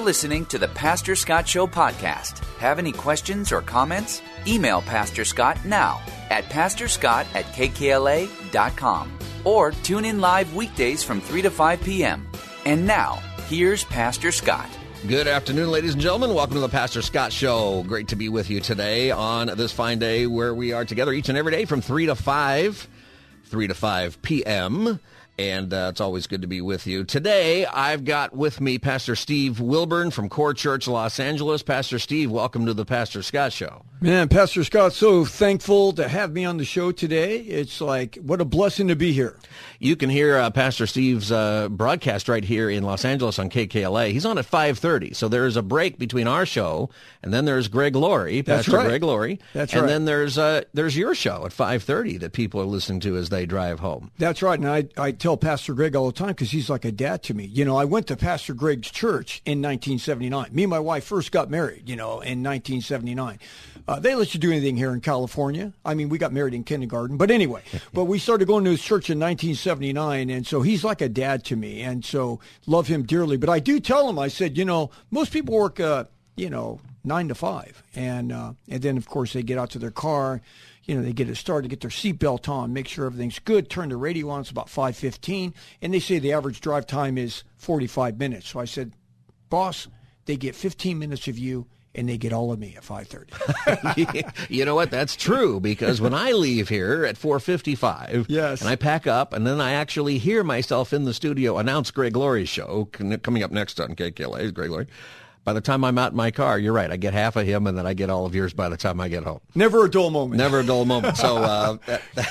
Listening to the Pastor Scott Show podcast. Have any questions or comments? Email Pastor Scott now at pastorscott at kkla.com or tune in live weekdays from 3 to 5 p.m. And now, here's Pastor Scott. Good afternoon, ladies and gentlemen. Welcome to the Pastor Scott Show. Great to be with you today on this fine day where we are together each and every day from 3 to 5, 3 to 5 p.m and uh, it's always good to be with you. Today, I've got with me Pastor Steve Wilburn from Core Church Los Angeles. Pastor Steve, welcome to the Pastor Scott Show. Man, Pastor Scott, so thankful to have me on the show today. It's like, what a blessing to be here. You can hear uh, Pastor Steve's uh, broadcast right here in Los Angeles on KKLA. He's on at 5.30, so there is a break between our show, and then there's Greg Laurie, That's Pastor right. Greg Laurie. That's and right. then there's, uh, there's your show at 5.30 that people are listening to as they drive home. That's right. And I, I tell Pastor Greg all the time because he's like a dad to me. You know, I went to Pastor Greg's church in 1979. Me and my wife first got married, you know, in 1979. Uh, they let you do anything here in California. I mean, we got married in kindergarten. But anyway, but we started going to his church in 1979. And so he's like a dad to me. And so love him dearly. But I do tell him, I said, you know, most people work, uh, you know, nine to five. And, uh, and then, of course, they get out to their car you know, they get it started, get their seatbelt on, make sure everything's good, turn the radio on. It's about 5.15. And they say the average drive time is 45 minutes. So I said, boss, they get 15 minutes of you and they get all of me at 5.30. you know what? That's true because when I leave here at 4:55, Yes. and I pack up, and then I actually hear myself in the studio announce Greg Laurie's show coming up next on KKLA. Greg Laurie. By the time I'm out in my car, you're right. I get half of him, and then I get all of yours by the time I get home. Never a dull moment. Never a dull moment. So uh, that,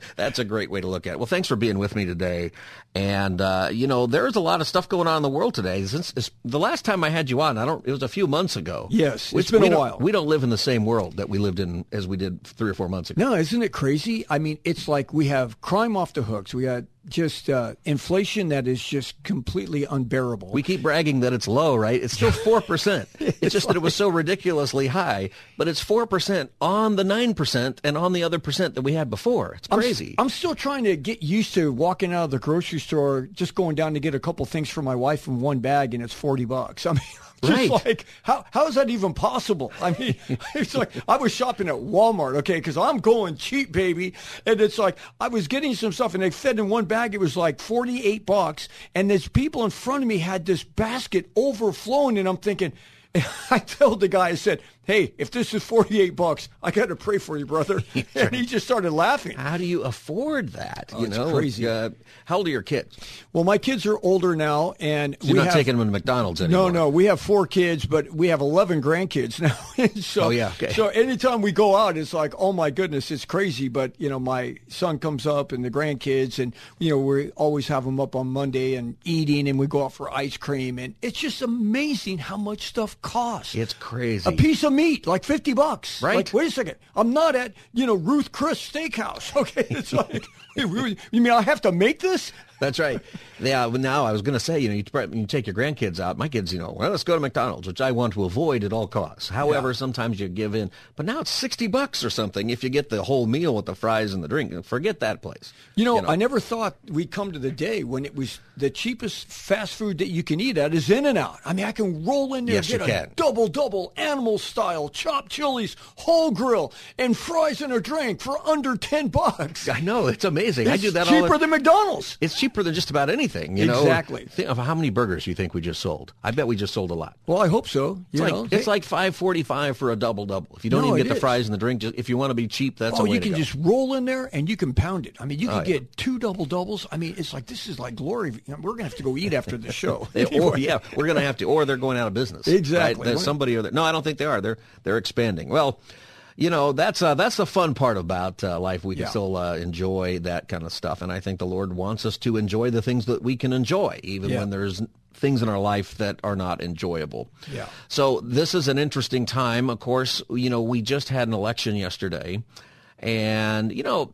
that's a great way to look at it. Well, thanks for being with me today. And uh, you know, there's a lot of stuff going on in the world today. Since the last time I had you on, I don't. It was a few months ago. Yes, it's been a while. We don't live in the same world that we lived in as we did three or four months ago. No, isn't it crazy? I mean, it's like we have crime off the hooks. We had just uh, inflation that is just completely unbearable. We keep bragging that it's low, right? It's still four percent. It's just that it was so ridiculously high, but it's four percent on the nine percent and on the other percent that we had before. It's I'm crazy. I'm, still trying to get used to walking out of the grocery store, just going down to get a couple things for my wife in one bag, and it's forty bucks. I mean, just Right. like how how is that even possible? I mean, it's like I was shopping at Walmart, okay, because I'm going cheap, baby, and it's like I was getting some stuff, and they fed in one bag. It was like forty eight bucks, and there's people in front of me had this basket overflowing, and I'm thinking. I told the guy, I said, "Hey, if this is forty-eight bucks, I got to pray for you, brother." and he just started laughing. How do you afford that? you it's know, crazy. Uh, how old are your kids? Well, my kids are older now, and You're we not have, taking them to McDonald's anymore. No, no, we have four kids, but we have eleven grandkids now. so, Oh, yeah, okay. So anytime we go out, it's like, oh my goodness, it's crazy. But you know, my son comes up and the grandkids, and you know, we always have them up on Monday and eating, and we go out for ice cream, and it's just amazing how much stuff costs. It's crazy. A piece of meat, like fifty bucks. Right. Like, wait a second. I'm not at you know Ruth Chris Steakhouse. Okay, it's like, you mean I have to make this? That's right. Yeah. Uh, well, now I was going to say, you know, you, you take your grandkids out, my kids, you know, well, let's go to McDonald's, which I want to avoid at all costs. However, sometimes you give in. But now it's sixty bucks or something if you get the whole meal with the fries and the drink. Forget that place. You know, I never thought we'd come to the day when it was the cheapest fast food that you can eat at is In-N-Out. I mean, I can roll in there, Yes, get you a can. double double animal style, chopped chilies, whole grill, and fries and a drink for under ten bucks. I know it's amazing. I do that all. cheaper the- than McDonald's. It's cheaper than just about anything. You know Exactly. Think of how many burgers you think we just sold. I bet we just sold a lot. Well, I hope so. It's You like know, it's like five forty five for a double double. If you don't No, even get the is. fries and the drink, just, if you want to be cheap, that's Oh, you can just roll in there and you can pound it. I mean, you oh, can Oh, yeah. get two double doubles. I mean, it's like this is like glory. We're gonna have to go eat after the show. Or, yeah, we're going to have to, or they're going out of business. Exactly. Right? Somebody or no, I don't think they are. They're they're expanding. Well, you know that's uh, that's the fun part about uh, life. We can Yeah. still uh, enjoy that kind of stuff, and I think the Lord wants us to enjoy the things that we can enjoy, even Yeah. when there's things in our life that are not enjoyable. Yeah. So this is an interesting time. Of course, you know we just had an election yesterday, and you know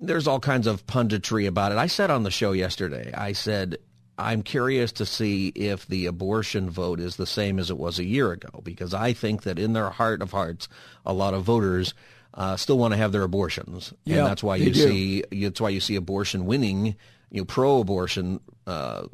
there's all kinds of punditry about it. I said on the show yesterday, I said, I'm curious to see if the abortion vote is the same as it was a year ago, because I think that in their heart of hearts, a lot of voters uh, still want to have their abortions, Yeah, and that's why you do. see that's why you see abortion winning, you know, pro-abortion, uh,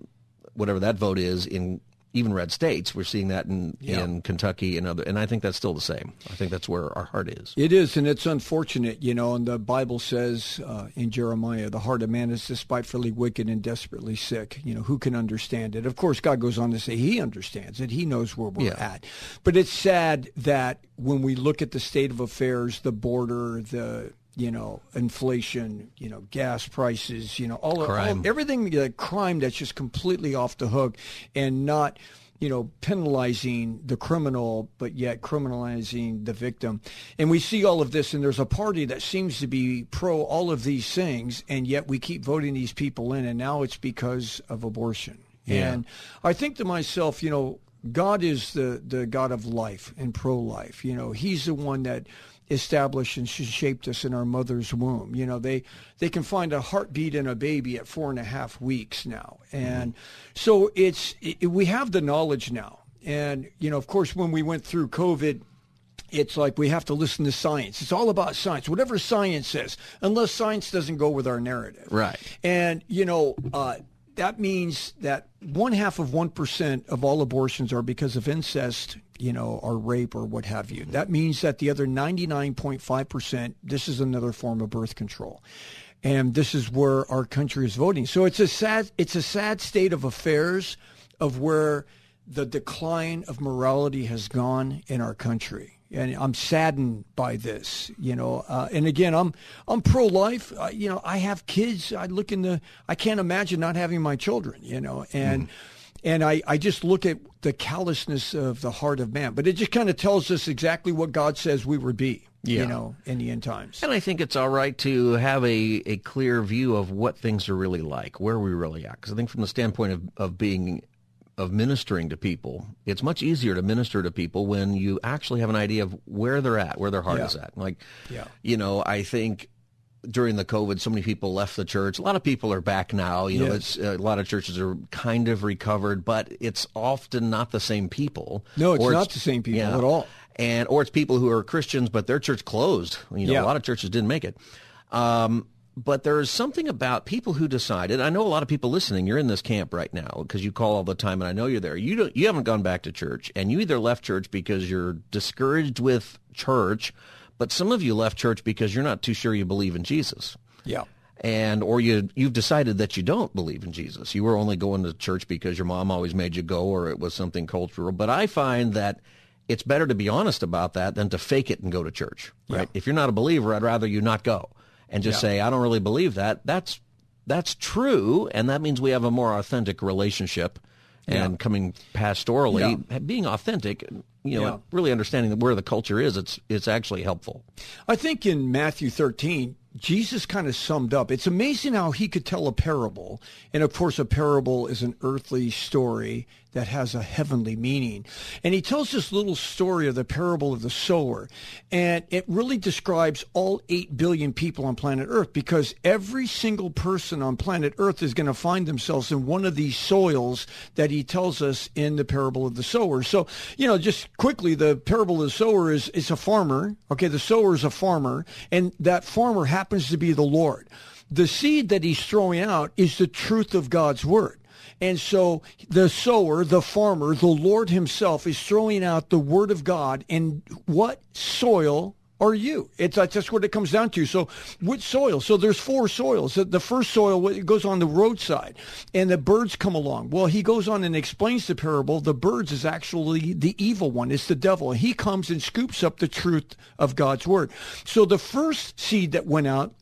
whatever that vote is in even red states. We're seeing that in Yeah. in Kentucky and other, and I think that's still the same. I think that's where our heart is. It is, and it's unfortunate, you know. And the Bible says uh, in Jeremiah, "The heart of man is despitefully wicked and desperately sick." You know, who can understand it? Of course, God goes on to say He understands it. He knows where we're Yeah. at. But it's sad that when we look at the state of affairs, the border, the you know, inflation, you know, gas prices, you know, all, all everything, uh, crime that's just completely off the hook, and not you know, penalizing the criminal, but yet criminalizing the victim. And we see all of this, and there's a party that seems to be pro all of these things, and yet we keep voting these people in, and now it's because of abortion. Yeah. And I think to myself, you know, God is the, the God of life and pro life. You know, He's the one that established and shaped us in our mother's womb. You know, they they can find a heartbeat in a baby at four and a half weeks now, and so it's it, we have the knowledge now. And you know, of course, when we went through COVID, it's like we have to listen to science. It's all about science, whatever science says, unless science doesn't go with our narrative. Right. And, you know, uh, that means that one half of 1% of all abortions are because of incest, you know, or rape or what have you. That means that the other 99.5%, this is another form of birth control. And this is where our country is voting. So it's a sad, it's a sad state of affairs of where the decline of morality has gone in our country. And I'm saddened by this, you know. Uh, and again, I'm I'm pro-life. You know, I have kids. I look in the. I can't imagine not having my children. You know, and and I I just look at the callousness of the heart of man. But it just kind of tells us exactly what God says we would be. Yeah. You know, in the end times. And I think it's all right to have a, a clear view of what things are really like, where we really at. Because I think from the standpoint of, of being, of ministering to people, it's much easier to minister to people when you actually have an idea of where they're at, where their heart Yeah. is at. Like, Yeah. you know, I think during the COVID, so many people left the church. A lot of people are back now. You know, Yes. it's, a lot of churches are kind of recovered, but it's often not the same people. No, it's not the same people at all. And or it's people who are Christians, but their church closed. You know, Yeah. a lot of churches didn't make it. Um, but there's something about people who decided. I know a lot of people listening. You're in this camp right now because you call all the time, and I know you're there. You don't. You haven't gone back to church, and you either left church because you're discouraged with church, but some of you left church because you're not too sure you believe in Jesus Yeah. and or you you've decided that you don't believe in Jesus. You were only going to church because your mom always made you go or it was something cultural. But I find that it's better to be honest about that than to fake it and go to church. Right? If you're not a believer, I'd rather you not go and just Yeah. say I don't really believe that. That's that's true and that means we have a more authentic relationship and coming pastorally being authentic you know Yeah. really understanding where the culture is it's it's actually helpful I think in Matthew 13, Jesus kind of summed up. It's amazing how he could tell a parable. And of course, a parable is an earthly story that has a heavenly meaning. And he tells this little story of the parable of the sower. And it really describes all 8 billion people on planet Earth because every single person on planet Earth is going to find themselves in one of these soils that he tells us in the parable of the sower. So, you know, just quickly, the parable of the sower is, is a farmer. Okay, the sower is a farmer, and that farmer happens to be the Lord. The seed that he's throwing out is the truth of God's word. And so the sower, the farmer, the Lord himself is throwing out the word of God. And what soil are you? It's that's just what it comes down to. So which soil? So there's four soils. The- first soil it goes on the roadside and the birds come along. Well, he goes on and explains the parable. The birds is actually the evil one. It's the devil. He comes and scoops up the truth of God's word. So the first seed that went out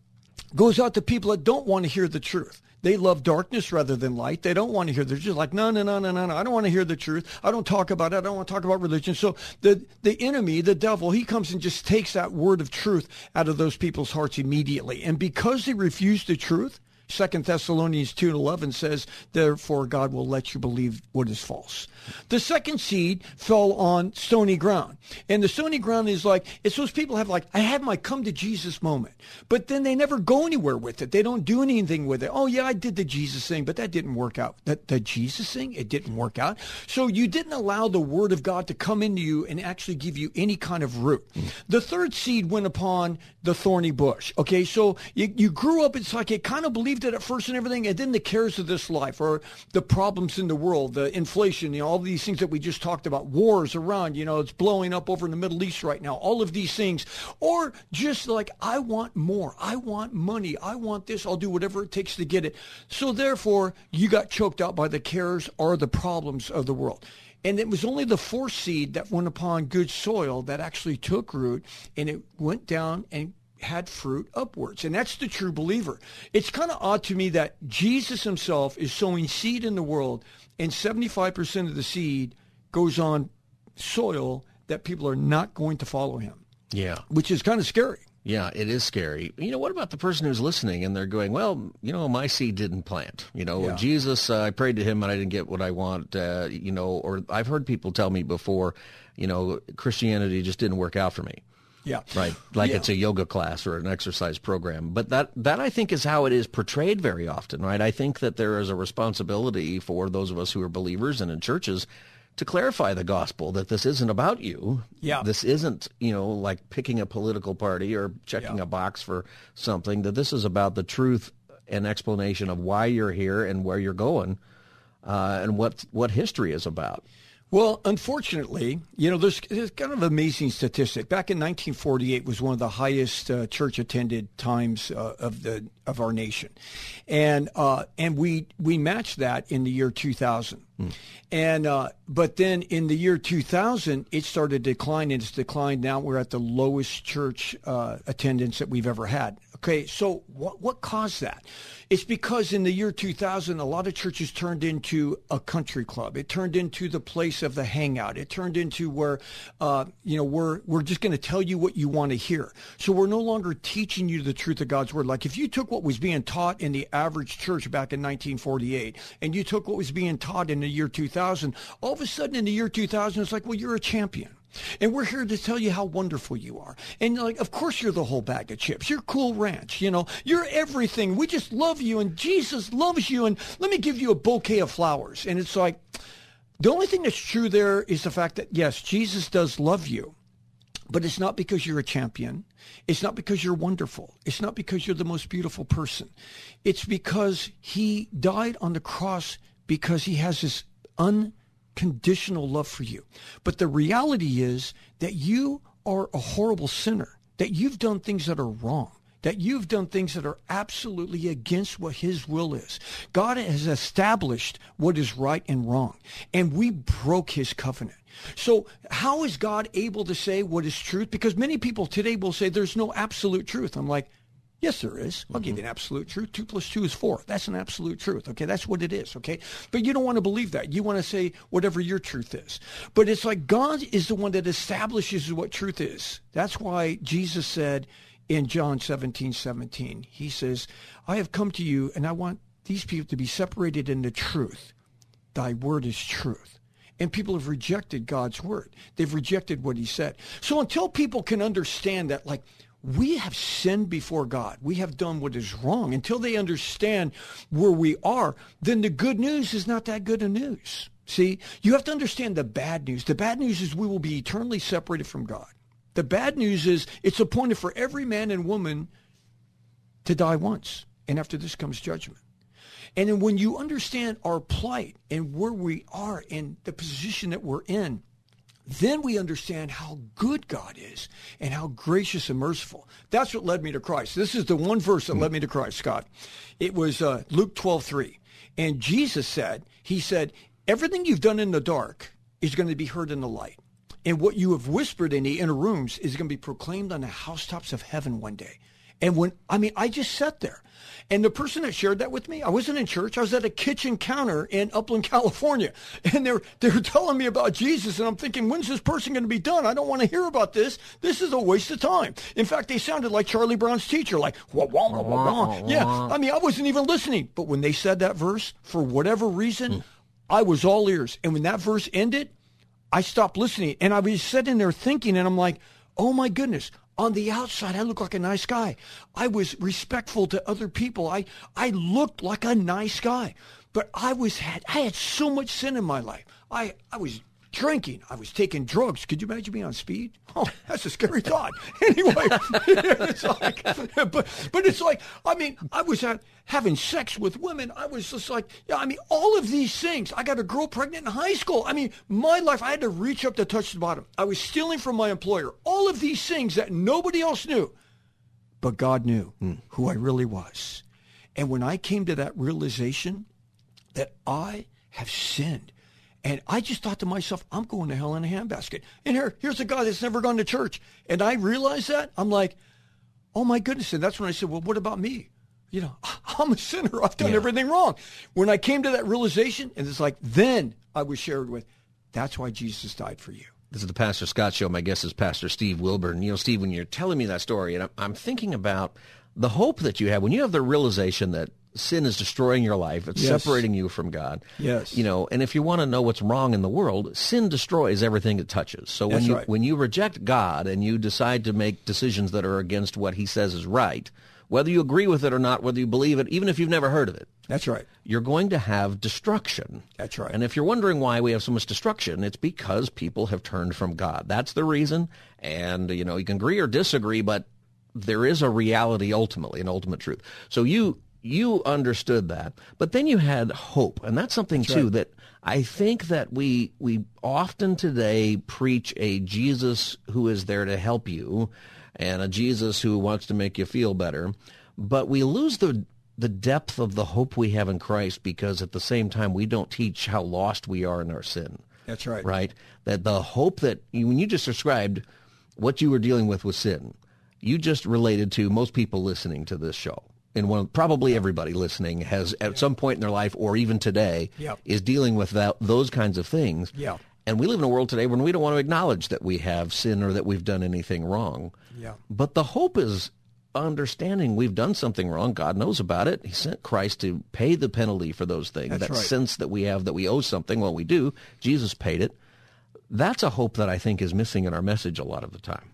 goes out to people that don't want to hear the truth. They love darkness rather than light. They don't want to hear. They're just like, no, no, no, no, no, no. I don't want to hear the truth. I don't talk about it. I don't want to talk about religion. So the the enemy, the devil, he comes and just takes that word of truth out of those people's hearts immediately. And because they refuse the truth, Second Thessalonians 2 and 11 says, therefore God will let you believe what is false. The second seed fell on stony ground. And the stony ground is like, it's those people have like, I had my come to Jesus moment, but then they never go anywhere with it. They don't do anything with it. Oh yeah, I did the Jesus thing, but that didn't work out. That the Jesus thing, it didn't work out. So you didn't allow the word of God to come into you and actually give you any kind of root. The third seed went upon the thorny bush. Okay, so you, you grew up, it's like you kind of believed it at first and everything, and then the cares of this life or the problems in the world, the inflation, you know, all these things that we just talked about, wars around, you know, it's blowing up over in the Middle East right now, all of these things. Or just like, I want more. I want money. I want this. I'll do whatever it takes to get it. So therefore, you got choked out by the cares or the problems of the world. And it was only the fourth seed that went upon good soil that actually took root and it went down and had fruit upwards. And that's the true believer. It's kind of odd to me that Jesus himself is sowing seed in the world and 75% of the seed goes on soil that people are not going to follow him. Yeah. Which is kind of scary. Yeah, it is scary. You know, what about the person who's listening and they're going, well, you know, my seed didn't plant. You know, Yeah. Jesus, uh, I prayed to him and I didn't get what I want. Uh, you know, or I've heard people tell me before, you know, Christianity just didn't work out for me. Yeah. Right. Like Yeah. it's a yoga class or an exercise program. But that, that I think is how it is portrayed very often, right? I think that there is a responsibility for those of us who are believers and in churches to clarify the gospel that this isn't about you. Yeah. This isn't, you know, like picking a political party or checking Yeah. a box for something, that this is about the truth and explanation of why you're here and where you're going. Uh, and what what history is about. Well, unfortunately, you know, there's, there's kind of amazing statistic. Back in 1948 was one of the highest uh, church attended times uh, of the of our nation, and uh, and we we matched that in the year 2000, and uh, but then in the year 2000 it started to decline and it's declined. Now we're at the lowest church uh, attendance that we've ever had. Okay, so what what caused that? It's because in the year 2000, a lot of churches turned into a country club. It turned into the place of the hangout. It turned into where, uh, you know, we're we're just going to tell you what you want to hear. So we're no longer teaching you the truth of God's word. Like if you took what was being taught in the average church back in 1948, and you took what was being taught in the year 2000, all of a sudden in the year 2000, it's like, well, you're a champion. And we're here to tell you how wonderful you are. And like, of course you're the whole bag of chips. You're Cool Ranch. You know, you're everything. We just love you and Jesus loves you. And let me give you a bouquet of flowers. And it's like, the only thing that's true there is the fact that yes, Jesus does love you. But it's not because you're a champion. It's not because you're wonderful. It's not because you're the most beautiful person. It's because he died on the cross because he has this unconditional love for you. But the reality is that you are a horrible sinner, that you've done things that are wrong that you've done things that are absolutely against what his will is. God has established what is right and wrong, and we broke his covenant. So how is God able to say what is truth? Because many people today will say there's no absolute truth. I'm like, Yes, there is. I'll give you mm-hmm. an absolute truth. Two plus two is four. That's an absolute truth. Okay, that's what it is. Okay, but you don't want to believe that. You want to say whatever your truth is. But it's like God is the one that establishes what truth is. That's why Jesus said in John 17, 17, he says, I have come to you and I want these people to be separated in the truth. Thy word is truth. And people have rejected God's word. They've rejected what he said. So until people can understand that, like, we have sinned before God. We have done what is wrong. Until they understand where we are, then the good news is not that good a news. See, you have to understand the bad news. The bad news is we will be eternally separated from God. The bad news is it's appointed for every man and woman to die once. And after this comes judgment. And then when you understand our plight and where we are and the position that we're in, then we understand how good God is and how gracious and merciful. That's what led me to Christ. This is the one verse that led me to Christ, Scott. It was uh, Luke 12, 3. And Jesus said, he said, everything you've done in the dark is going to be heard in the light. And what you have whispered in the inner rooms is going to be proclaimed on the housetops of heaven one day. And when, I mean, I just sat there. And the person that shared that with me, I wasn't in church. I was at a kitchen counter in Upland, California. And they're, they're telling me about Jesus. And I'm thinking, when's this person going to be done? I don't want to hear about this. This is a waste of time. In fact, they sounded like Charlie Brown's teacher, like, wah, wah, wah, wah, wah. Yeah. I mean, I wasn't even listening. But when they said that verse, for whatever reason, I was all ears. And when that verse ended, I stopped listening. And I was sitting there thinking, and I'm like, oh my goodness, on the outside, I look like a nice guy. I was respectful to other people. I, I looked like a nice guy. But I was had I had so much sin in my life. I, I was drinking. I was taking drugs. Could you imagine me on speed? Oh, that's a scary thought. anyway, it's like, but but it's like I mean, I was at, having sex with women. I was just like, yeah. I mean, all of these things. I got a girl pregnant in high school. I mean, my life. I had to reach up to touch the bottom. I was stealing from my employer. All of these things that nobody else knew, but God knew hmm. who I really was. And when I came to that realization that I have sinned. And I just thought to myself, I'm going to hell in a handbasket. And here, here's a guy that's never gone to church. And I realized that. I'm like, oh my goodness. And that's when I said, well, what about me? You know, I'm a sinner. I've done everything wrong. When I came to that realization, and it's like, then I was shared with, that's why Jesus died for you. This is the Pastor Scott Show. My guest is Pastor Steve Wilburn. You know, Steve, when you're telling me that story, and I'm, I'm thinking about the hope that you have when you have the realization that sin is destroying your life, it's Yes. separating you from God. Yes. You know, and if you want to know what's wrong in the world, sin destroys everything it touches. So when That's you right. when you reject God and you decide to make decisions that are against what He says is right, whether you agree with it or not, whether you believe it, even if you've never heard of it, That's right. you're going to have destruction. That's right. And if you're wondering why we have so much destruction, it's because people have turned from God. That's the reason. And, you know, you can agree or disagree, but there is a reality ultimately, an ultimate truth. So you you understood that. But then you had hope. And that's something too that I think that we we often today preach a Jesus who is there to help you and a Jesus who wants to make you feel better. But we lose the the depth of the hope we have in Christ because at the same time we don't teach how lost we are in our sin. That's right. Right? That the hope that you, when you just described what you were dealing with was sin, you just related to most people listening to this show. And one, probably everybody listening has at some point in their life or even today Yeah. is dealing with that, those kinds of things. Yeah. And we live in a world today when we don't want to acknowledge that we have sin or that we've done anything wrong. Yeah. But the hope is understanding we've done something wrong. God knows about it. He sent Christ to pay the penalty for those things. That's that right. sense that we have that we owe something. Well, we do. Jesus paid it. That's a hope that I think is missing in our message a lot of the time.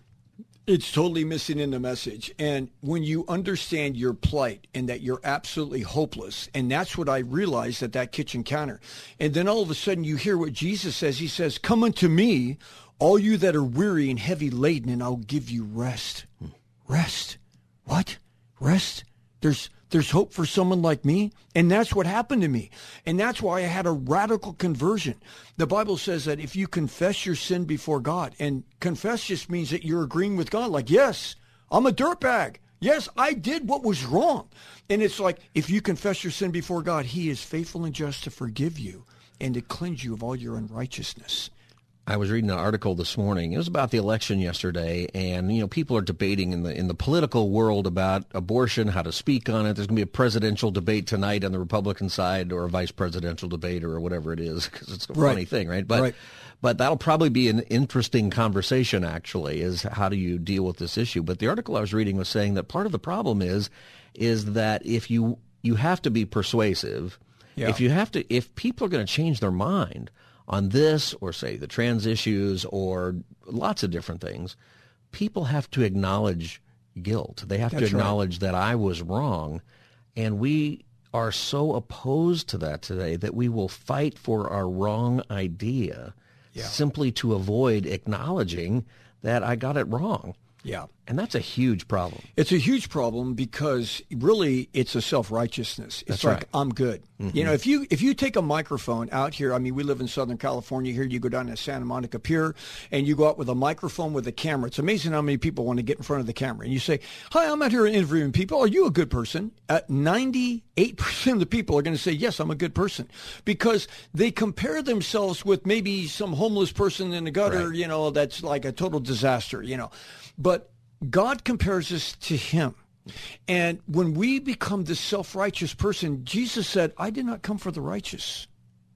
It's totally missing in the message. And when you understand your plight and that you're absolutely hopeless, and that's what I realized at that kitchen counter. And then all of a sudden you hear what Jesus says. He says, Come unto me, all you that are weary and heavy laden, and I'll give you rest. Hmm. Rest. What? Rest? There's there's hope for someone like me. And that's what happened to me. And that's why I had a radical conversion. The Bible says that if you confess your sin before God, and confess just means that you're agreeing with God, like, yes, I'm a dirtbag. Yes, I did what was wrong. And it's like, if you confess your sin before God, he is faithful and just to forgive you and to cleanse you of all your unrighteousness. I was reading an article this morning. It was about the election yesterday, and you know people are debating in the in the political world about abortion, how to speak on it. There's going to be a presidential debate tonight on the Republican side, or a vice presidential debate, or whatever it is, because it's a Right. funny thing, right? But Right. but that'll probably be an interesting conversation. Actually, is how do you deal with this issue? But the article I was reading was saying that part of the problem is is that if you you have to be persuasive, Yeah. if you have to, if people are going to change their mind on this or say the trans issues or lots of different things, people have to acknowledge guilt. They have to That's right. acknowledge that I was wrong. And we are so opposed to that today that we will fight for our wrong idea simply to avoid acknowledging that I got it wrong. Yeah. And that's a huge problem. It's a huge problem because really it's a self-righteousness. It's That's like right. I'm good. You know, if you if you take a microphone out here, I mean, we live in Southern California here, you go down to Santa Monica Pier and you go out with a microphone with a camera. It's amazing how many people want to get in front of the camera. And you say, "Hi, I'm out here interviewing people. Are you a good person?" Uh, 98% of the people are going to say, "Yes, I'm a good person." Because they compare themselves with maybe some homeless person in the gutter, Right. you know, that's like a total disaster, you know. But God compares us to him. And when we become this self-righteous person, Jesus said, I did not come for the righteous.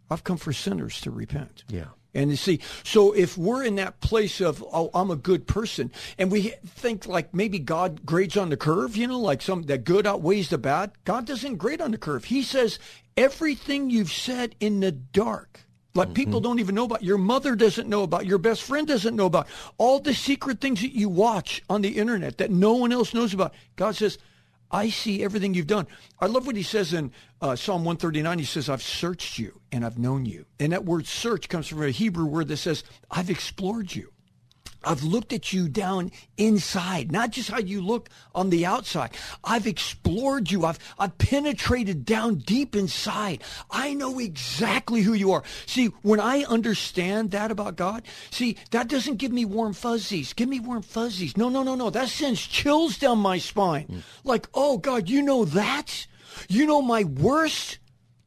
I've come for sinners to repent. Yeah. And you see, so if we're in that place of, oh, I'm a good person, and we think like maybe God grades on the curve, you know, like some that good outweighs the bad. God doesn't grade on the curve. He says everything you've said in the dark, like people don't even know about, your mother doesn't know about, your best friend doesn't know about, all the secret things that you watch on the internet that no one else knows about. God says, I see everything you've done. I love what he says in uh, Psalm 139. He says, I've searched you and I've known you. And that word search comes from a Hebrew word that says, I've explored you. I've looked at you down inside, not just how you look on the outside. I've explored you. I've, I've penetrated down deep inside. I know exactly who you are. See, when I understand that about God, see, that doesn't give me warm fuzzies. Give me warm fuzzies. No, no, no, no. That sends chills down my spine. Mm. Like, oh God, you know that? You know my worst?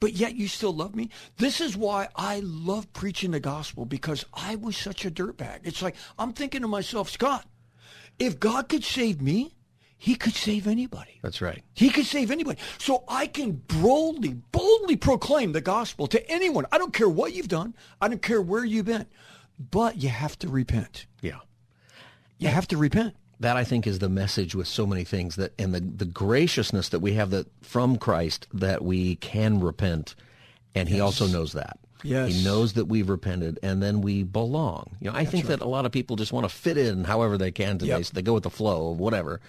But yet you still love me. This is why I love preaching the gospel because I was such a dirtbag. It's like I'm thinking to myself, Scott, if God could save me, he could save anybody. That's right. He could save anybody. So I can boldly, boldly proclaim the gospel to anyone. I don't care what you've done. I don't care where you've been. But you have to repent. Yeah. You have to repent. That I think is the message with so many things that and the, the graciousness that we have that from Christ that we can repent and he also knows that. Yes. He knows that we've repented and then we belong. You know, I think that a lot of people just want to fit in however they can today. Yep. So they go with the flow of whatever.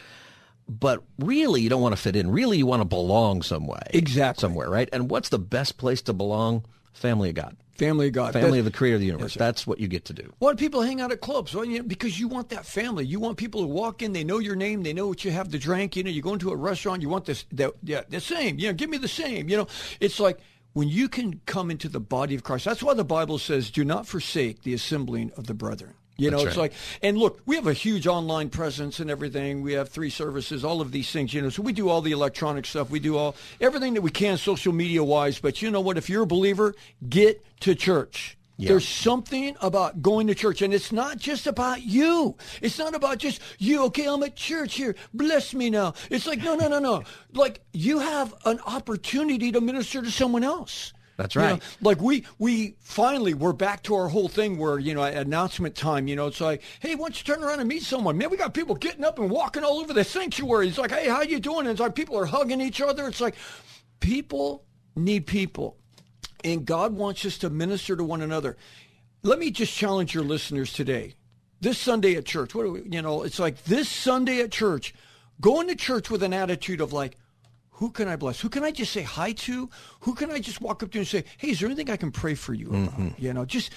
But really you don't want to fit in. Really you want to belong some way. Exactly. Somewhere, right? And what's the best place to belong? Family of God. Family of God. Family of the creator of the universe. Yes. That's what you get to do. Why do people hang out at clubs? Well, you know, because you want that family. You want people to walk in. They know your name. They know what you have to drink. You know, you go into a restaurant. You want this. The, yeah, the same. You know, give me the same. You know, it's like when you can come into the body of Christ. That's why the Bible says, "Do not forsake the assembling of the brethren." You know, That's it's right. like, and look, we have a huge online presence and everything. We have three services, all of these things, you know. So we do all the electronic stuff. We do all everything that we can social media wise. But you know what? If you're a believer, get to church. There's something about going to church, and it's not just about you. It's not about just you. Okay, I'm at church here. Bless me now. It's like no, no, no, no. Like you have an opportunity to minister to someone else. That's You know, right. like we we finally we're back to our whole thing where you know at announcement time you know it's like hey why don't you turn around and meet someone? Man we got people getting up and walking all over the sanctuary. It's like hey how you doing? And it's like people are hugging each other. It's like people need people and God wants us to minister to one another. Let me just challenge your listeners today. This Sunday at church what do we, you know it's like this Sunday at church going to church with an attitude of like who can I bless? Who can I just say hi to? Who can I just walk up to and say, "Hey, is there anything I can pray for you about?" Mm-hmm. You know, just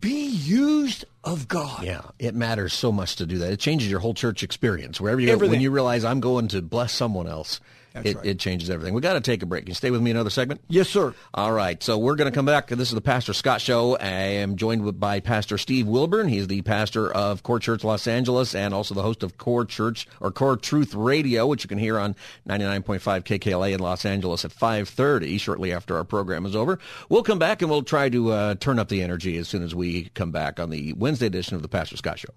be used of God. Yeah, it matters so much to do that. It changes your whole church experience. Wherever you go, when you realize I'm going to bless someone else, it, right. it changes everything. We got to take a break. Can you stay with me another segment? Yes, sir. All right, so we're going to come back. This is the Pastor Scott Show. I am joined by Pastor Steve Wilburn. He's the pastor of Core Church Los Angeles and also the host of Core Church or Core Truth Radio, which you can hear on 99.5 KKLA in Los Angeles at 5:30 shortly after our program is over. We'll come back and we'll try to uh, turn up the energy as soon as we come back on the Wednesday edition of the Pastor Scott Show.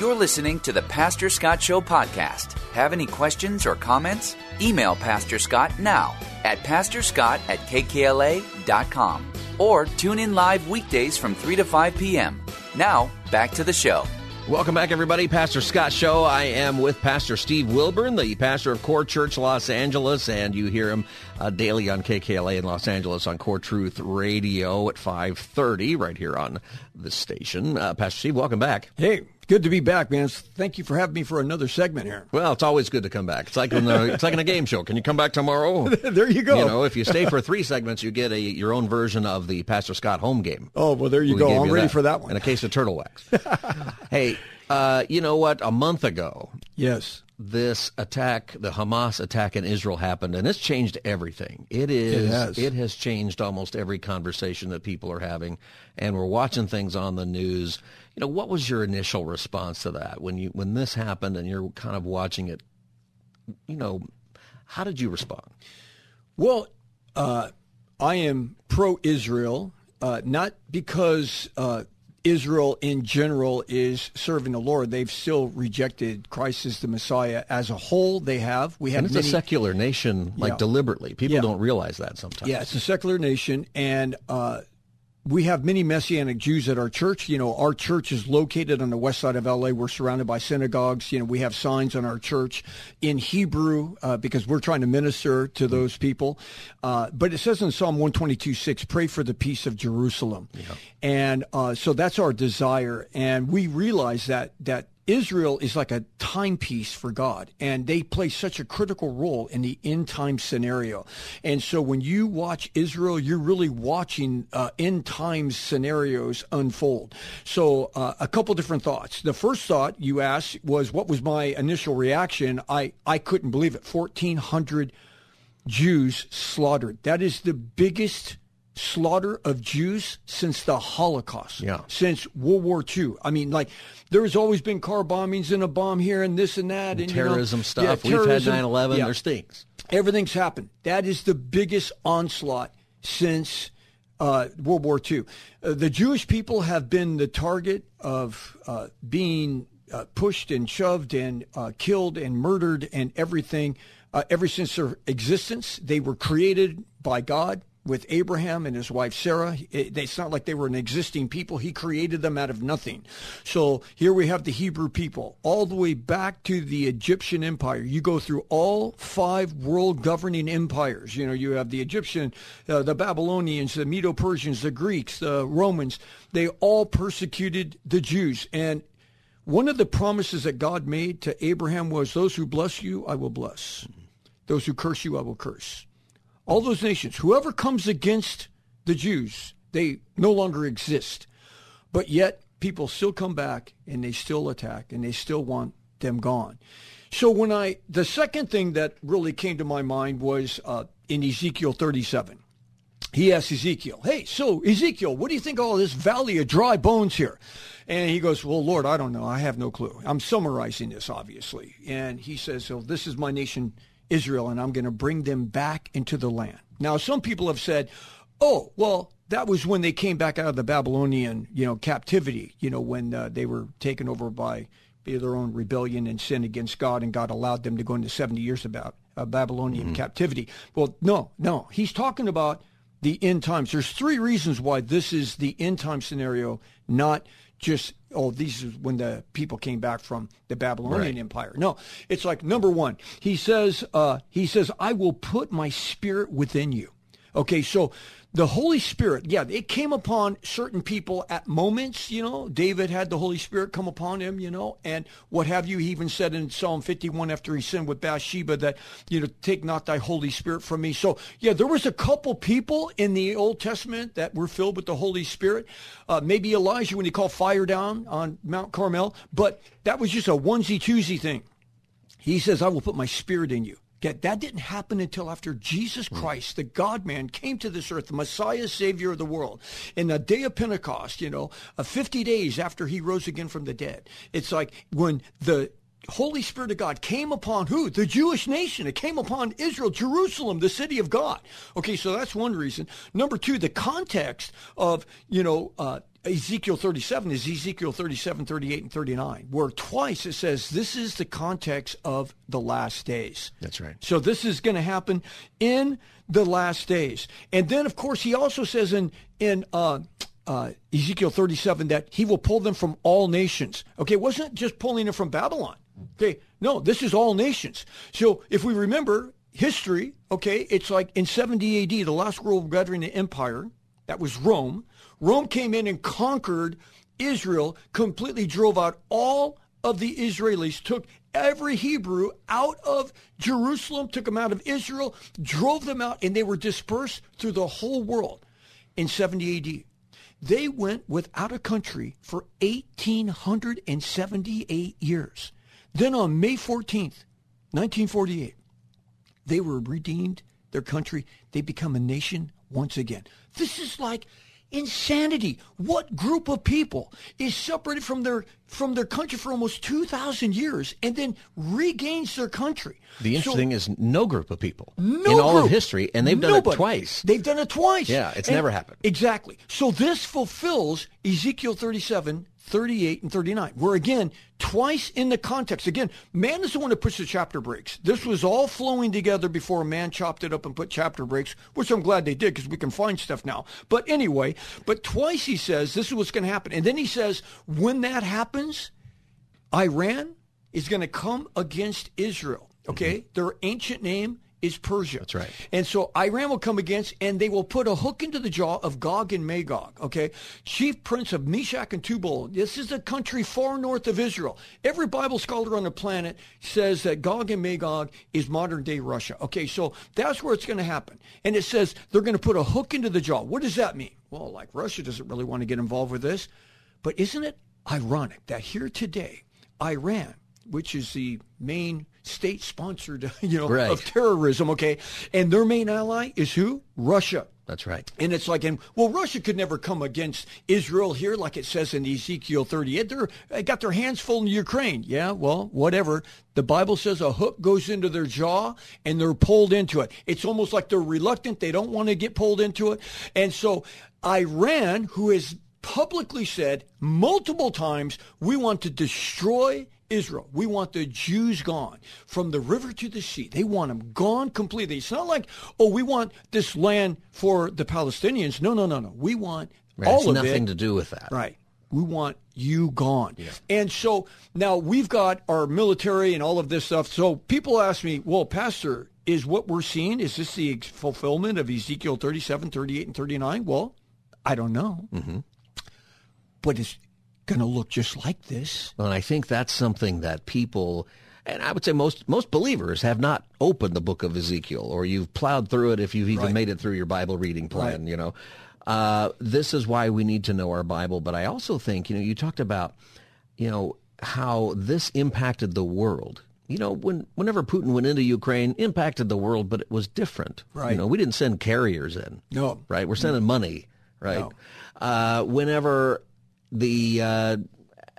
You're listening to the Pastor Scott Show podcast. Have any questions or comments? Email Pastor Scott now at pastorscott at kkla.com or tune in live weekdays from 3 to 5 p.m. Now, back to the show. Welcome back, everybody. Pastor Scott Show. I am with Pastor Steve Wilburn, the pastor of Core Church Los Angeles, and you hear him uh, daily on KKLA in Los Angeles on Core Truth Radio at 5.30 right here on the station. Uh, Pastor Steve, welcome back. Hey, good to be back, man. Thank you for having me for another segment here. Well, it's always good to come back. It's like in a, it's like in a game show. Can you come back tomorrow? there you go. You know, if you stay for three segments, you get a your own version of the Pastor Scott home game. oh well, there you We go. I'm you ready for that one. In a case of turtle wax. hey, uh, you know what? A month ago, yes. This attack, the Hamas attack in Israel happened, and it's changed everything. It is. has. has changed almost every conversation that people are having, and we're watching things on the news. You know, what was your initial response to that when you when this happened and you're kind of watching it? You know, how did you respond? Well, uh, I am pro-Israel, uh, not because uh, Israel in general is serving the Lord. They've still rejected Christ as the Messiah as a whole. They have. We have And it's many, a secular nation, like Yeah. deliberately. People Yeah. don't realize that sometimes. Yeah, it's a secular nation, and uh, we have many Messianic Jews at our church. You know, our church is located on the west side of LA. We're surrounded by synagogues. You know, we have signs on our church in Hebrew uh, because we're trying to minister to those people. Uh, but it says in Psalm 122, 6, pray for the peace of Jerusalem. And uh, so that's our desire. And we realize that, that Israel is like a timepiece for God, and they play such a critical role in the end time scenario. And so when you watch Israel, you're really watching uh, end time scenarios unfold. So uh, a couple different thoughts. The first thought you asked was, what was my initial reaction? I, I couldn't believe it. 1,400 Jews slaughtered. That is the biggest slaughter of Jews since the Holocaust. Yeah. Since World War II. I mean, like, there's always been car bombings and a bomb here and this and that. And, you know, Terrorism yeah, stuff. We've terrorism. had 9 11. Yeah. There stinks. Everything's happened. That is the biggest onslaught since uh, World War II. Uh, the Jewish people have been the target of uh, being uh, pushed and shoved and uh, killed and murdered and everything uh, ever since their existence. They were created by God with Abraham and his wife Sarah. It, it's not like they were an existing people. He created them out of nothing. So here we have the Hebrew people all the way back to the Egyptian Empire. You go through all five world governing empires. You know, you have the Egyptian, uh, the Babylonians, the Medo-Persians, the Greeks, the Romans. They all persecuted the Jews. And one of the promises that God made to Abraham was, those who bless you, I will bless. Those who curse you, I will curse all those nations, whoever comes against the Jews, they no longer exist. But yet people still come back and they still attack and they still want them gone. So when I, the second thing that really came to my mind was uh, in Ezekiel 37. He asked Ezekiel, hey, so Ezekiel, what do you think all this valley of dry bones here? And he goes, well, Lord, I don't know. I have no clue. I'm summarizing this, obviously. And he says, so this is my nation Israel, and I'm going to bring them back into the land. Now, some people have said, oh, well, that was when they came back out of the Babylonian, you know, captivity, you know, when uh, they were taken over by their own rebellion and sin against God, and God allowed them to go into 70 years about uh, Babylonian captivity. Well, no, no. He's talking about the end times. There's three reasons why this is the end time scenario, not just oh these is when the people came back from the Babylonian Empire. No, it's like number one. He says uh, he says I will put my spirit within you. Okay, so the Holy Spirit, yeah, it came upon certain people at moments, you know. David had the Holy Spirit come upon him, you know, and what have you. He even said in Psalm 51 after he sinned with Bathsheba that, you know, take not thy Holy Spirit from me. So, yeah, there was a couple people in the Old Testament that were filled with the Holy Spirit. Uh, maybe Elijah when he called fire down on Mount Carmel, but that was just a onesie-twosie thing. He says, I will put my spirit in you. Yet that didn't happen until after Jesus Christ, the God man, came to this earth, the Messiah, Savior of the world. In the day of Pentecost, you know, uh, 50 days after he rose again from the dead. It's like when the Holy Spirit of God came upon who? The Jewish nation. It came upon Israel, Jerusalem, the city of God. Okay, so that's one reason. Number two, the context of, you know, uh, Ezekiel 37 is Ezekiel 37, 38, and 39, where twice it says this is the context of the last days. That's right. So this is going to happen in the last days. And then, of course, he also says in, in uh, uh, Ezekiel 37 that he will pull them from all nations. Okay, it wasn't just pulling them from Babylon. Okay, no, this is all nations. So if we remember history, okay, it's like in 70 AD, the last world governing empire, that was Rome. Rome came in and conquered Israel, completely drove out all of the Israelis, took every Hebrew out of Jerusalem, took them out of Israel, drove them out, and they were dispersed through the whole world in 70 AD. They went without a country for 1,878 years. Then on May 14th, 1948, they were redeemed, their country, they become a nation once again. This is like insanity. What group of people is separated from their from their country for almost 2,000 years and then regains their country? The interesting So- thing is no group of people no in all group. of history, and they've done Nobody. it twice. They've done it twice. Yeah, it's And- never happened. Exactly. So this fulfills Ezekiel 37, 38, and 39, where again, twice in the context. Again, man is the one that puts the chapter breaks. This was all flowing together before man chopped it up and put chapter breaks, which I'm glad they did because we can find stuff now. But anyway, but twice he says this is what's going to happen. And then he says, when that happens, Iran is going to come against Israel. Okay, mm-hmm. their ancient name is Persia. That's right. And so Iran will come against, and they will put a hook into the jaw of Gog and Magog. Okay, chief prince of Meshech and Tubal. This is a country far north of Israel. Every Bible scholar on the planet says that Gog and Magog is modern day Russia. Okay, so that's where it's going to happen. And it says they're going to put a hook into the jaw. What does that mean? Well, like Russia doesn't really want to get involved with this, but isn't it ironic that here today, Iran, which is the main state-sponsored, you know, Right. of terrorism, okay, and their main ally is who? Russia. That's right. And it's like, and well, Russia could never come against Israel here, like it says in Ezekiel 38. They're they got their hands full in Ukraine. Yeah, well, whatever. The Bible says a hook goes into their jaw and they're pulled into it. It's almost like they're reluctant. They don't want to get pulled into it. And so Iran, who has publicly said multiple times, we want to destroy Israel. We want the Jews gone from the river to the sea. They want them gone completely. It's not like, oh, we want this land for the Palestinians. No, no, no, no. We want Right, all of nothing it. Nothing to do with that. Right. We want you gone. And so now we've got our military and all of this stuff. So people ask me, well, Pastor, is what we're seeing, is this the fulfillment of Ezekiel 37, 38, and 39? Well, I don't know. Mm-hmm. But it's going to look just like this. And I think that's something that people, and I would say most most believers have not opened the book of Ezekiel, or you've plowed through it if you've even Right. made it through your Bible reading plan. Right. You know, uh, this is why we need to know our Bible. But I also think, you know, you talked about, you know, how this impacted the world. You know, when whenever Putin went into Ukraine, impacted the world, but it was different. Right. You know, we didn't send carriers in. No. Right. We're sending money. Right. No. Uh, whenever the uh,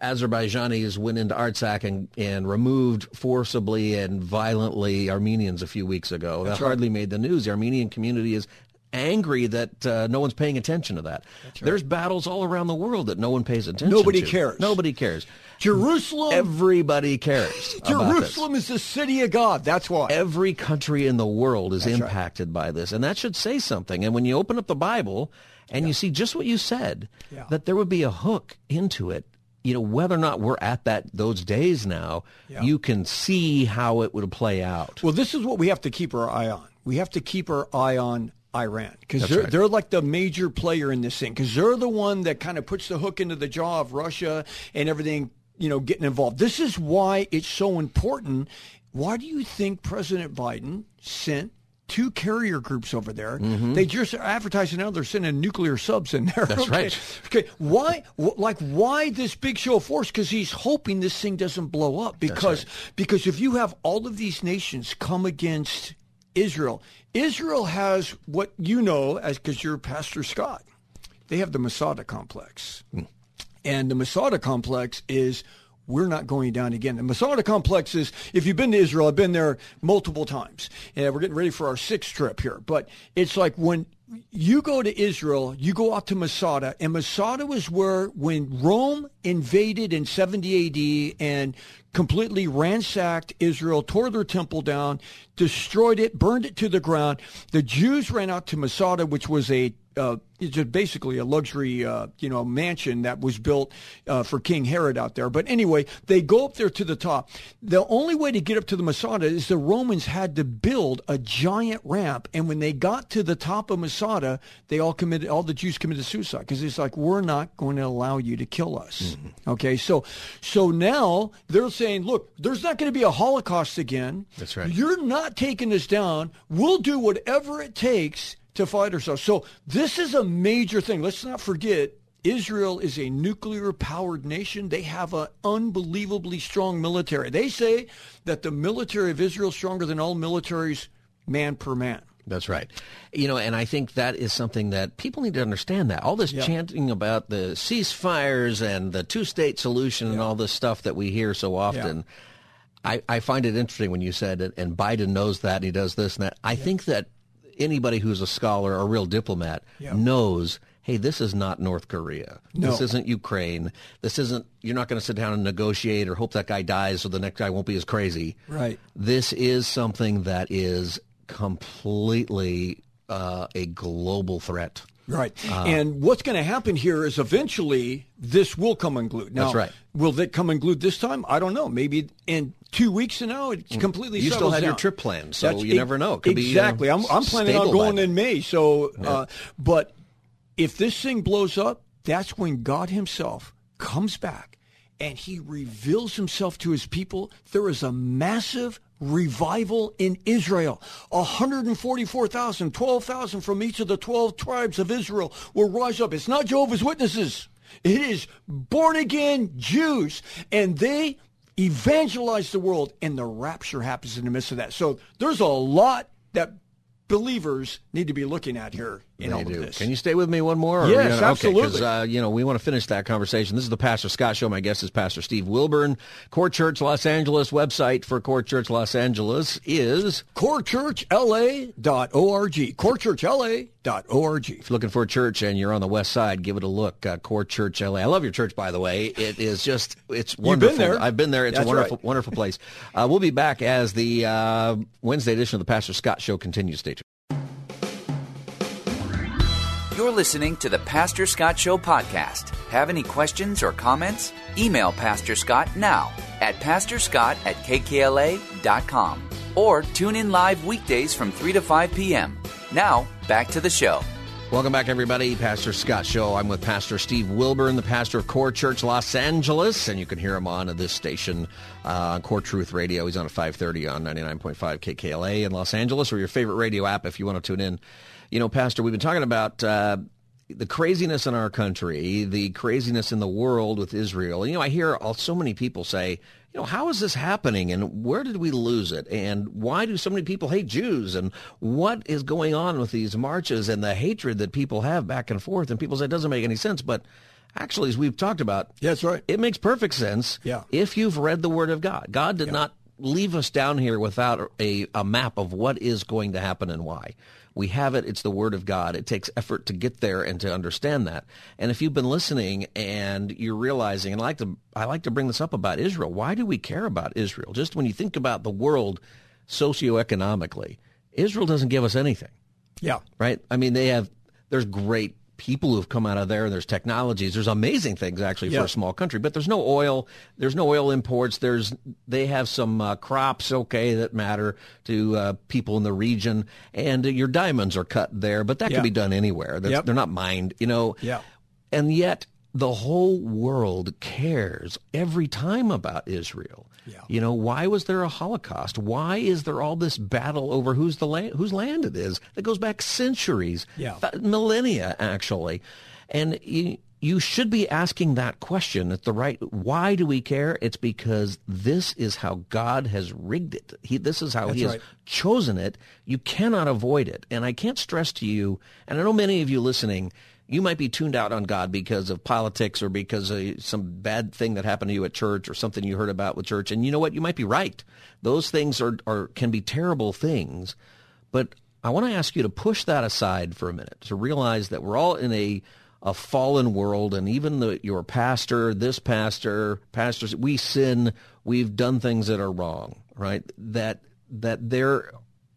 Azerbaijanis went into Artsakh and, and removed forcibly and violently Armenians a few weeks ago. that hardly made the news. The Armenian community is angry that uh, no one's paying attention to that. There's battles all around the world that no one pays attention to Nobody to. cares. Nobody cares. Jerusalem, Everybody cares. about this. Jerusalem is the city of God. That's why. Every country in the world is right. impacted by this, and that should say something. And when you open up the Bible and you see just what you said, Yeah. that there would be a hook into it, you know, whether or not we're at that those days now, Yeah. you can see how it would play out. Well, this is what we have to keep our eye on. We have to keep our eye on Iran because they're right. they're like the major player in this thing because they're the one that kind of puts the hook into the jaw of Russia and everything. You know, getting involved. This is why it's so important. Why do you think President Biden sent? Two carrier groups over there. They just are advertising now they're sending nuclear subs in there. Mm-hmm. That's okay. right. Okay, why? wh- Like, why this big show of force? Because he's hoping this thing doesn't blow up. Because because if you have all of these nations come against Israel, Israel has what you know as because you're Pastor Scott. They have the Masada complex, and the Masada complex is. We're not going down again. The Masada complex is, if you've been to Israel, I've been there multiple times. And we're getting ready for our sixth trip here. But it's like when you go to Israel, you go out to Masada, and Masada was where when Rome invaded in 70 AD and completely ransacked Israel, tore their temple down, destroyed it, burned it to the ground. The Jews ran out to Masada, which was a uh, it's just basically a luxury, uh, you know, mansion that was built uh, for King Herod out there. But anyway, they go up there to the top. The only way to get up to the Masada is the Romans had to build a giant ramp, and when they got to the top of Masada, they all committed, all the Jews committed suicide because it's like we're not going to allow you to kill us. Okay, so so now they're saying, look, there's not going to be a Holocaust again. That's right. You're not taking us down. We'll do whatever it takes to fight ourselves. So this is a major thing. Let's not forget Israel is a nuclear powered nation. They have an unbelievably strong military. They say that the military of Israel is stronger than all militaries man per man. That's right. You know, and I think that is something that people need to understand that. All this Yeah. chanting about the ceasefires and the two state solution and all this stuff that we hear so often. I, I find it interesting when you said it, and Biden knows that, and he does this and that. I think that anybody who's a scholar or a real diplomat Yeah. knows, hey, this is not North Korea. No. This isn't Ukraine. This isn't, you're not going to sit down and negotiate or hope that guy dies so the next guy won't be as crazy. Right. This is something that is completely uh, a global threat. Right. and what's going to happen here is eventually this will come unglued. Now, That's right. Will it come unglued this time? I don't know. Maybe in two weeks from now, it's completely You still have your trip planned, so That's you e- never know. It could be, exactly. I'm, I'm planning on going in May. So, uh, but if this thing blows up, that's when God Himself comes back and He reveals Himself to His people. There is a massive revival in Israel. 144,000, 12,000 from each of the 12 tribes of Israel will rise up. It's not Jehovah's Witnesses. It is born again Jews. And they evangelize the world and the rapture happens in the midst of that. So there's a lot that believers need to be looking at here in all do. of this. Can you stay with me one more? or Yes, gonna- absolutely. Okay, uh, you know, we want to finish that conversation. This is the Pastor Scott Show. My guest is Pastor Steve Wilburn. Core Church Los Angeles website for Core Church Los Angeles is corechurchla.org. corechurchla.org. if you're looking for a church and you're on the west side, give it a look. Uh, Core Church LA. I love your church, by the way. It is just, it's been wonderful. there. I've been there. It's That's a wonderful, right. wonderful place. Uh, we'll be back as the uh, Wednesday edition of the Pastor Scott Show continues. Stay tuned. You're listening to the Pastor Scott Show podcast. Have any questions or comments? Email Pastor Scott now at pastorscott at kkla.com or tune in live weekdays from 3 to 5 p.m. Now, back to the show. Welcome back, everybody. Pastor Scott Show. I'm with Pastor Steve Wilburn, the pastor of Core Church Los Angeles, and you can hear him on this station uh, Core Truth Radio. He's on at 5:30 on 99.5 KKLA in Los Angeles, or your favorite radio app if you want to tune in. You know, Pastor, we've been talking about. Uh, the craziness in our country, the craziness in the world with Israel. You know, I hear all, so many people say, you know, how is this happening and where did we lose it? And why do so many people hate Jews? And what is going on with these marches and the hatred that people have back and forth? And people say it doesn't make any sense. But actually, as we've talked about, Yeah, that's right. it makes perfect sense Yeah. if you've read the Word of God. God did not leave us down here without a, a map of what is going to happen and why. We have it. It's the Word of God. It takes effort to get there and to understand that. And if you've been listening and you're realizing, and I like to, I like to bring this up about Israel. Why do we care about Israel? Just when you think about the world socioeconomically, Israel doesn't give us anything Yeah. right? I mean, they have there's great people who've come out of there. There's technologies. There's amazing things actually for a small country. But there's no oil. There's no oil imports. There's they have some uh, crops, okay, that matter to uh, people in the region, and uh, your diamonds are cut there. But that Yeah. can be done anywhere. Yep. They're not mined, you know. Yeah. And yet the whole world cares every time about Israel. Yeah. You know, why was there a Holocaust? Why is there all this battle over whose the land whose land it is that goes back centuries, Yeah. th- millennia actually. And you you should be asking that question at the right why do we care? It's because this is how God has rigged it. He this is how That's he has chosen it. You cannot avoid it. And I can't stress to you, and I know many of you listening, you might be tuned out on God because of politics or because of some bad thing that happened to you at church or something you heard about with church. And you know what? You might be right. Those things are, are can be terrible things. But I want to ask you to push that aside for a minute to realize that we're all in a a fallen world and even the, your pastor, this pastor, pastors, we sin, we've done things that are wrong, right? That that there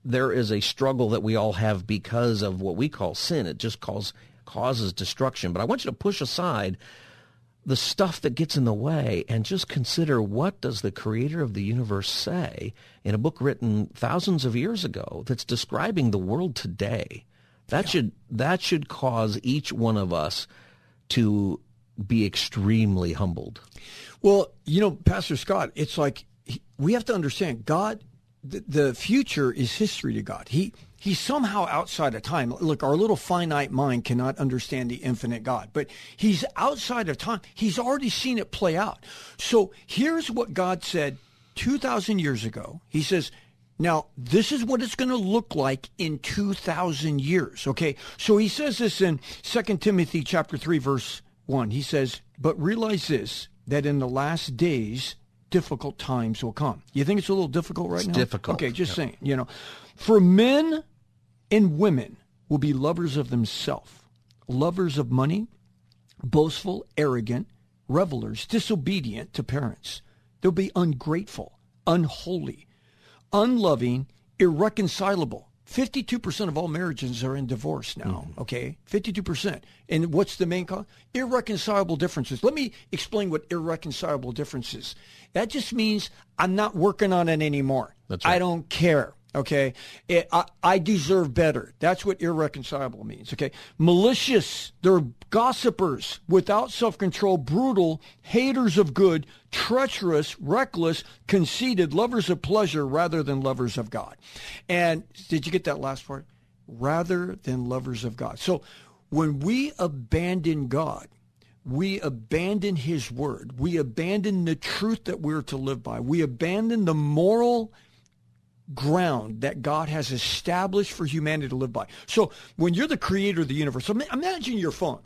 there is a struggle that we all have because of what we call sin. It just calls causes destruction. But I want you to push aside the stuff that gets in the way and just consider what does the creator of the universe say in a book written thousands of years ago that's describing the world today that should that should cause each one of us to be extremely humbled Well, you know, Pastor Scott, it's like we have to understand God. The, the future is history to God. He he's somehow outside of time. Look, our little finite mind cannot understand the infinite God, but he's outside of time. He's already seen it play out. So here's what God said two thousand years ago. He says, Now, this is what it's going to look like in 2,000 years. Okay. So he says this in 2 Timothy chapter 3, verse 1. He says, but realize this, that in the last days, difficult times will come. You think it's a little difficult right it's now? difficult. Okay. Just saying, you know, for men and women will be lovers of themselves, lovers of money, boastful, arrogant, revelers, disobedient to parents. They'll be ungrateful, unholy, unloving, irreconcilable. 52% of all marriages are in divorce now, Mm-hmm. okay? 52%. And what's the main cause? Irreconcilable differences. Let me explain what irreconcilable differences. That just means I'm not working on it anymore. That's right. I don't care. Okay, It- I, I deserve better. That's what irreconcilable means. Okay, malicious. They're gossipers, without self-control, brutal, haters of good, treacherous, reckless, conceited, lovers of pleasure rather than lovers of God. And did you get that last part? Rather than lovers of God. So when we abandon God, we abandon his word. We abandon the truth that we're to live by. We abandon the moral ground that God has established for humanity to live by. So when you're the creator of the universe, ima- imagine your phone.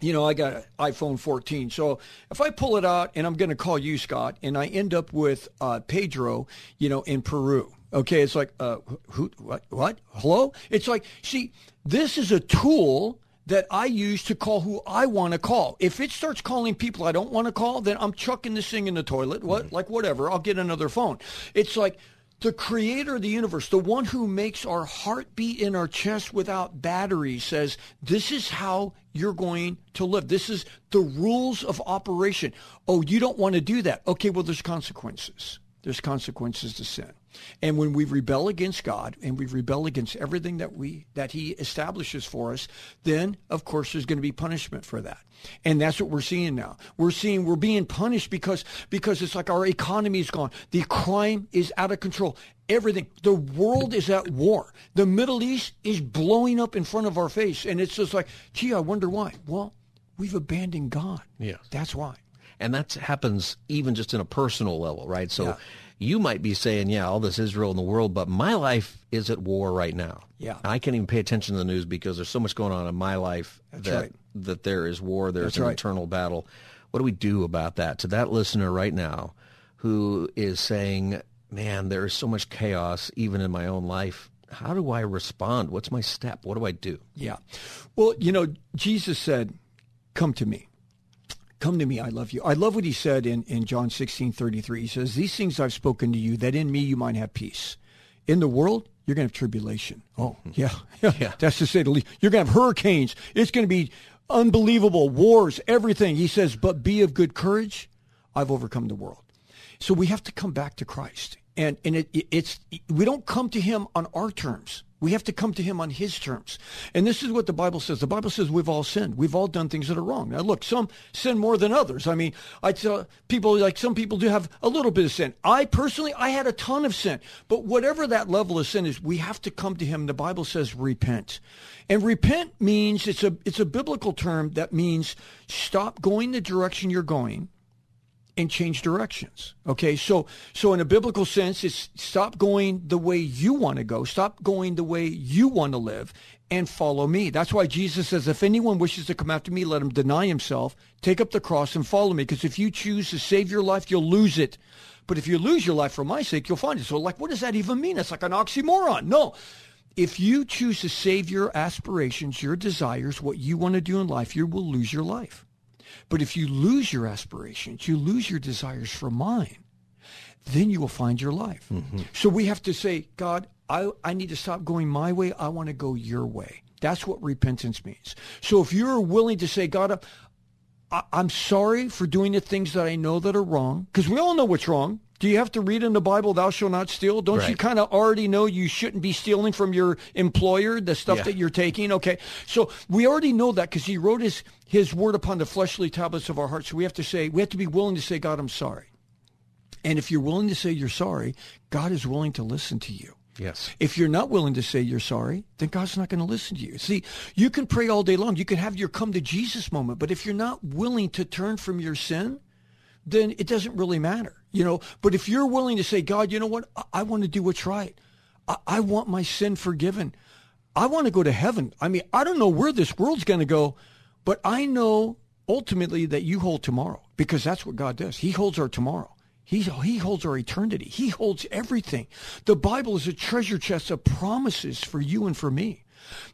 You know, I got an iPhone 14. So if I pull it out and I'm going to call you, Scott, and I end up with uh, Pedro, you know, in Peru. Okay, it's like, uh, who, what, what, hello? It's like, see, this is a tool that I use to call who I want to call. If it starts calling people I don't want to call, then I'm chucking this thing in the toilet. What, like whatever. I'll get another phone. It's like the creator of the universe, the one who makes our heart beat in our chest without batteries, says, This is how you're going to live. This is the rules of operation. Oh, you don't want to do that. Okay, well, there's consequences. There's consequences to sin. And when we rebel against God and we rebel against everything that we that he establishes for us, then of course there's going to be punishment for that. And that's what we're seeing now. We're seeing we're being punished because because it's like our economy is gone. The crime is out of control. Everything. The world is at war. The Middle East is blowing up in front of our face. And it's just like, gee, I wonder why. Well, we've abandoned God. Yes. That's why. And that happens even just in a personal level, right? So Yeah. you might be saying, yeah, all this Israel in the world, but my life is at war right now. Yeah. I can't even pay attention to the news because there's so much going on in my life That's that, right. that there is war, there's That's an right. eternal battle. What do we do about that? To that listener right now who is saying, man, there is so much chaos even in my own life. How do I respond? What's my step? What do I do? Yeah. Well, you know, Jesus said, Come to me. Come to me, I love you. I love what he said in, in John sixteen thirty three. He says, These things I've spoken to you, that in me you might have peace. In the world, you're going to have tribulation. Oh, hmm. yeah. Yeah. Yeah. That's to say the least. You're going to have hurricanes. It's going to be unbelievable. Wars, everything. He says, But be of good courage. I've overcome the world. So we have to come back to Christ. And, and it, it- it's, we don't come to him on our terms. We have to come to him on his terms. And this is what the Bible says. The Bible says we've all sinned. We've all done things that are wrong. Now look, some sin more than others. I mean, I tell people like some people do have a little bit of sin. I personally, I had a ton of sin. But whatever that level of sin is, we have to come to him. The Bible says repent. And repent means it's a it's a biblical term that means stop going the direction you're going and change directions. Okay, so so in a biblical sense, it's stop going the way you want to go, stop going the way you want to live, and follow me. That's why Jesus says, if anyone wishes to come after me, let him deny himself, take up the cross, and follow me. Because if you choose to save your life, you'll lose it. But if you lose your life for my sake, you'll find it. So, like, what does that even mean? It's like an oxymoron. No. If you choose to save your aspirations, your desires, what you want to do in life, you will lose your life. But if you lose your aspirations, you lose your desires for mine, then you will find your life. Mm-hmm. So we have to say, God, I, I need to stop going my way. I want to go your way. That's what repentance means. So if you're willing to say, God, I, I'm sorry for doing the things that I know that are wrong, because we all know what's wrong. Do you have to read in the Bible, thou shalt not steal? Don't you kind of already know you shouldn't be stealing from your employer, the stuff Yeah. that you're taking? Okay. So we already know that because he wrote his, his word upon the fleshly tablets of our hearts. So we have to say, we have to be willing to say, God, I'm sorry. And if you're willing to say you're sorry, God is willing to listen to you. Yes. If you're not willing to say you're sorry, then God's not going to listen to you. See, you can pray all day long. You can have your come to Jesus moment. But if you're not willing to turn from your sin, then it doesn't really matter. you know. But if you're willing to say, God, you know what? I, I want to do what's right. I, I want my sin forgiven. I want to go to heaven. I mean, I don't know where this world's going to go, but I know ultimately that you hold tomorrow because that's what God does. He holds our tomorrow. He, he holds our eternity. He holds everything. The Bible is a treasure chest of promises for you and for me.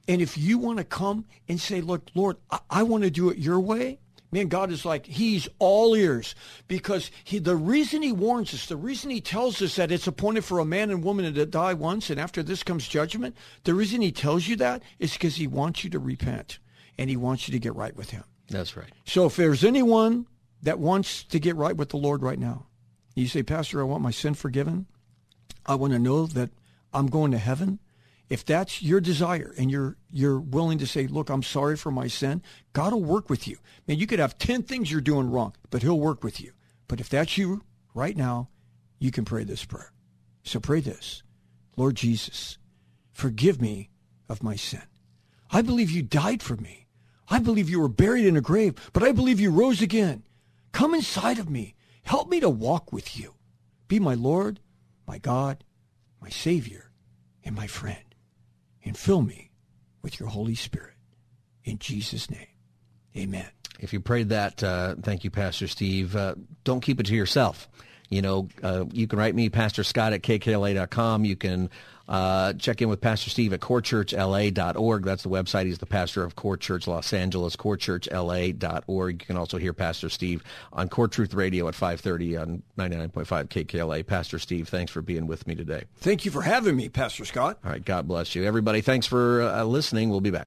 And if you want to come and say, look, Lord, I, I want to do it your way, man, God is like, he's all ears because he, the reason he warns us, the reason he tells us that it's appointed for a man and woman to die once and after this comes judgment, the reason he tells you that is because he wants you to repent and he wants you to get right with him. That's right. So if there's anyone that wants to get right with the Lord right now, you say, Pastor, I want my sin forgiven. I want to know that I'm going to heaven. If that's your desire and you're you're willing to say, look, I'm sorry for my sin, God will work with you. Man, you could have 10 things you're doing wrong, but he'll work with you. But if that's you right now, you can pray this prayer. So pray this. Lord Jesus, forgive me of my sin. I believe you died for me. I believe you were buried in a grave, but I believe you rose again. Come inside of me. Help me to walk with you. Be my Lord, my God, my Savior, and my friend. And fill me with your Holy Spirit. In Jesus' name, amen. If you prayed that, uh, thank you, Pastor Steve. Uh, don't keep it to yourself. You know, uh, you can write me, Pastor Scott at kkla.com. You can uh, check in with Pastor Steve at corechurchla.org. That's the website. He's the pastor of Core Church Los Angeles, corechurchla.org. You can also hear Pastor Steve on Core Truth Radio at 530 on 99.5 KKLA. Pastor Steve, thanks for being with me today. Thank you for having me, Pastor Scott. All right, God bless you. Everybody, thanks for uh, listening. We'll be back.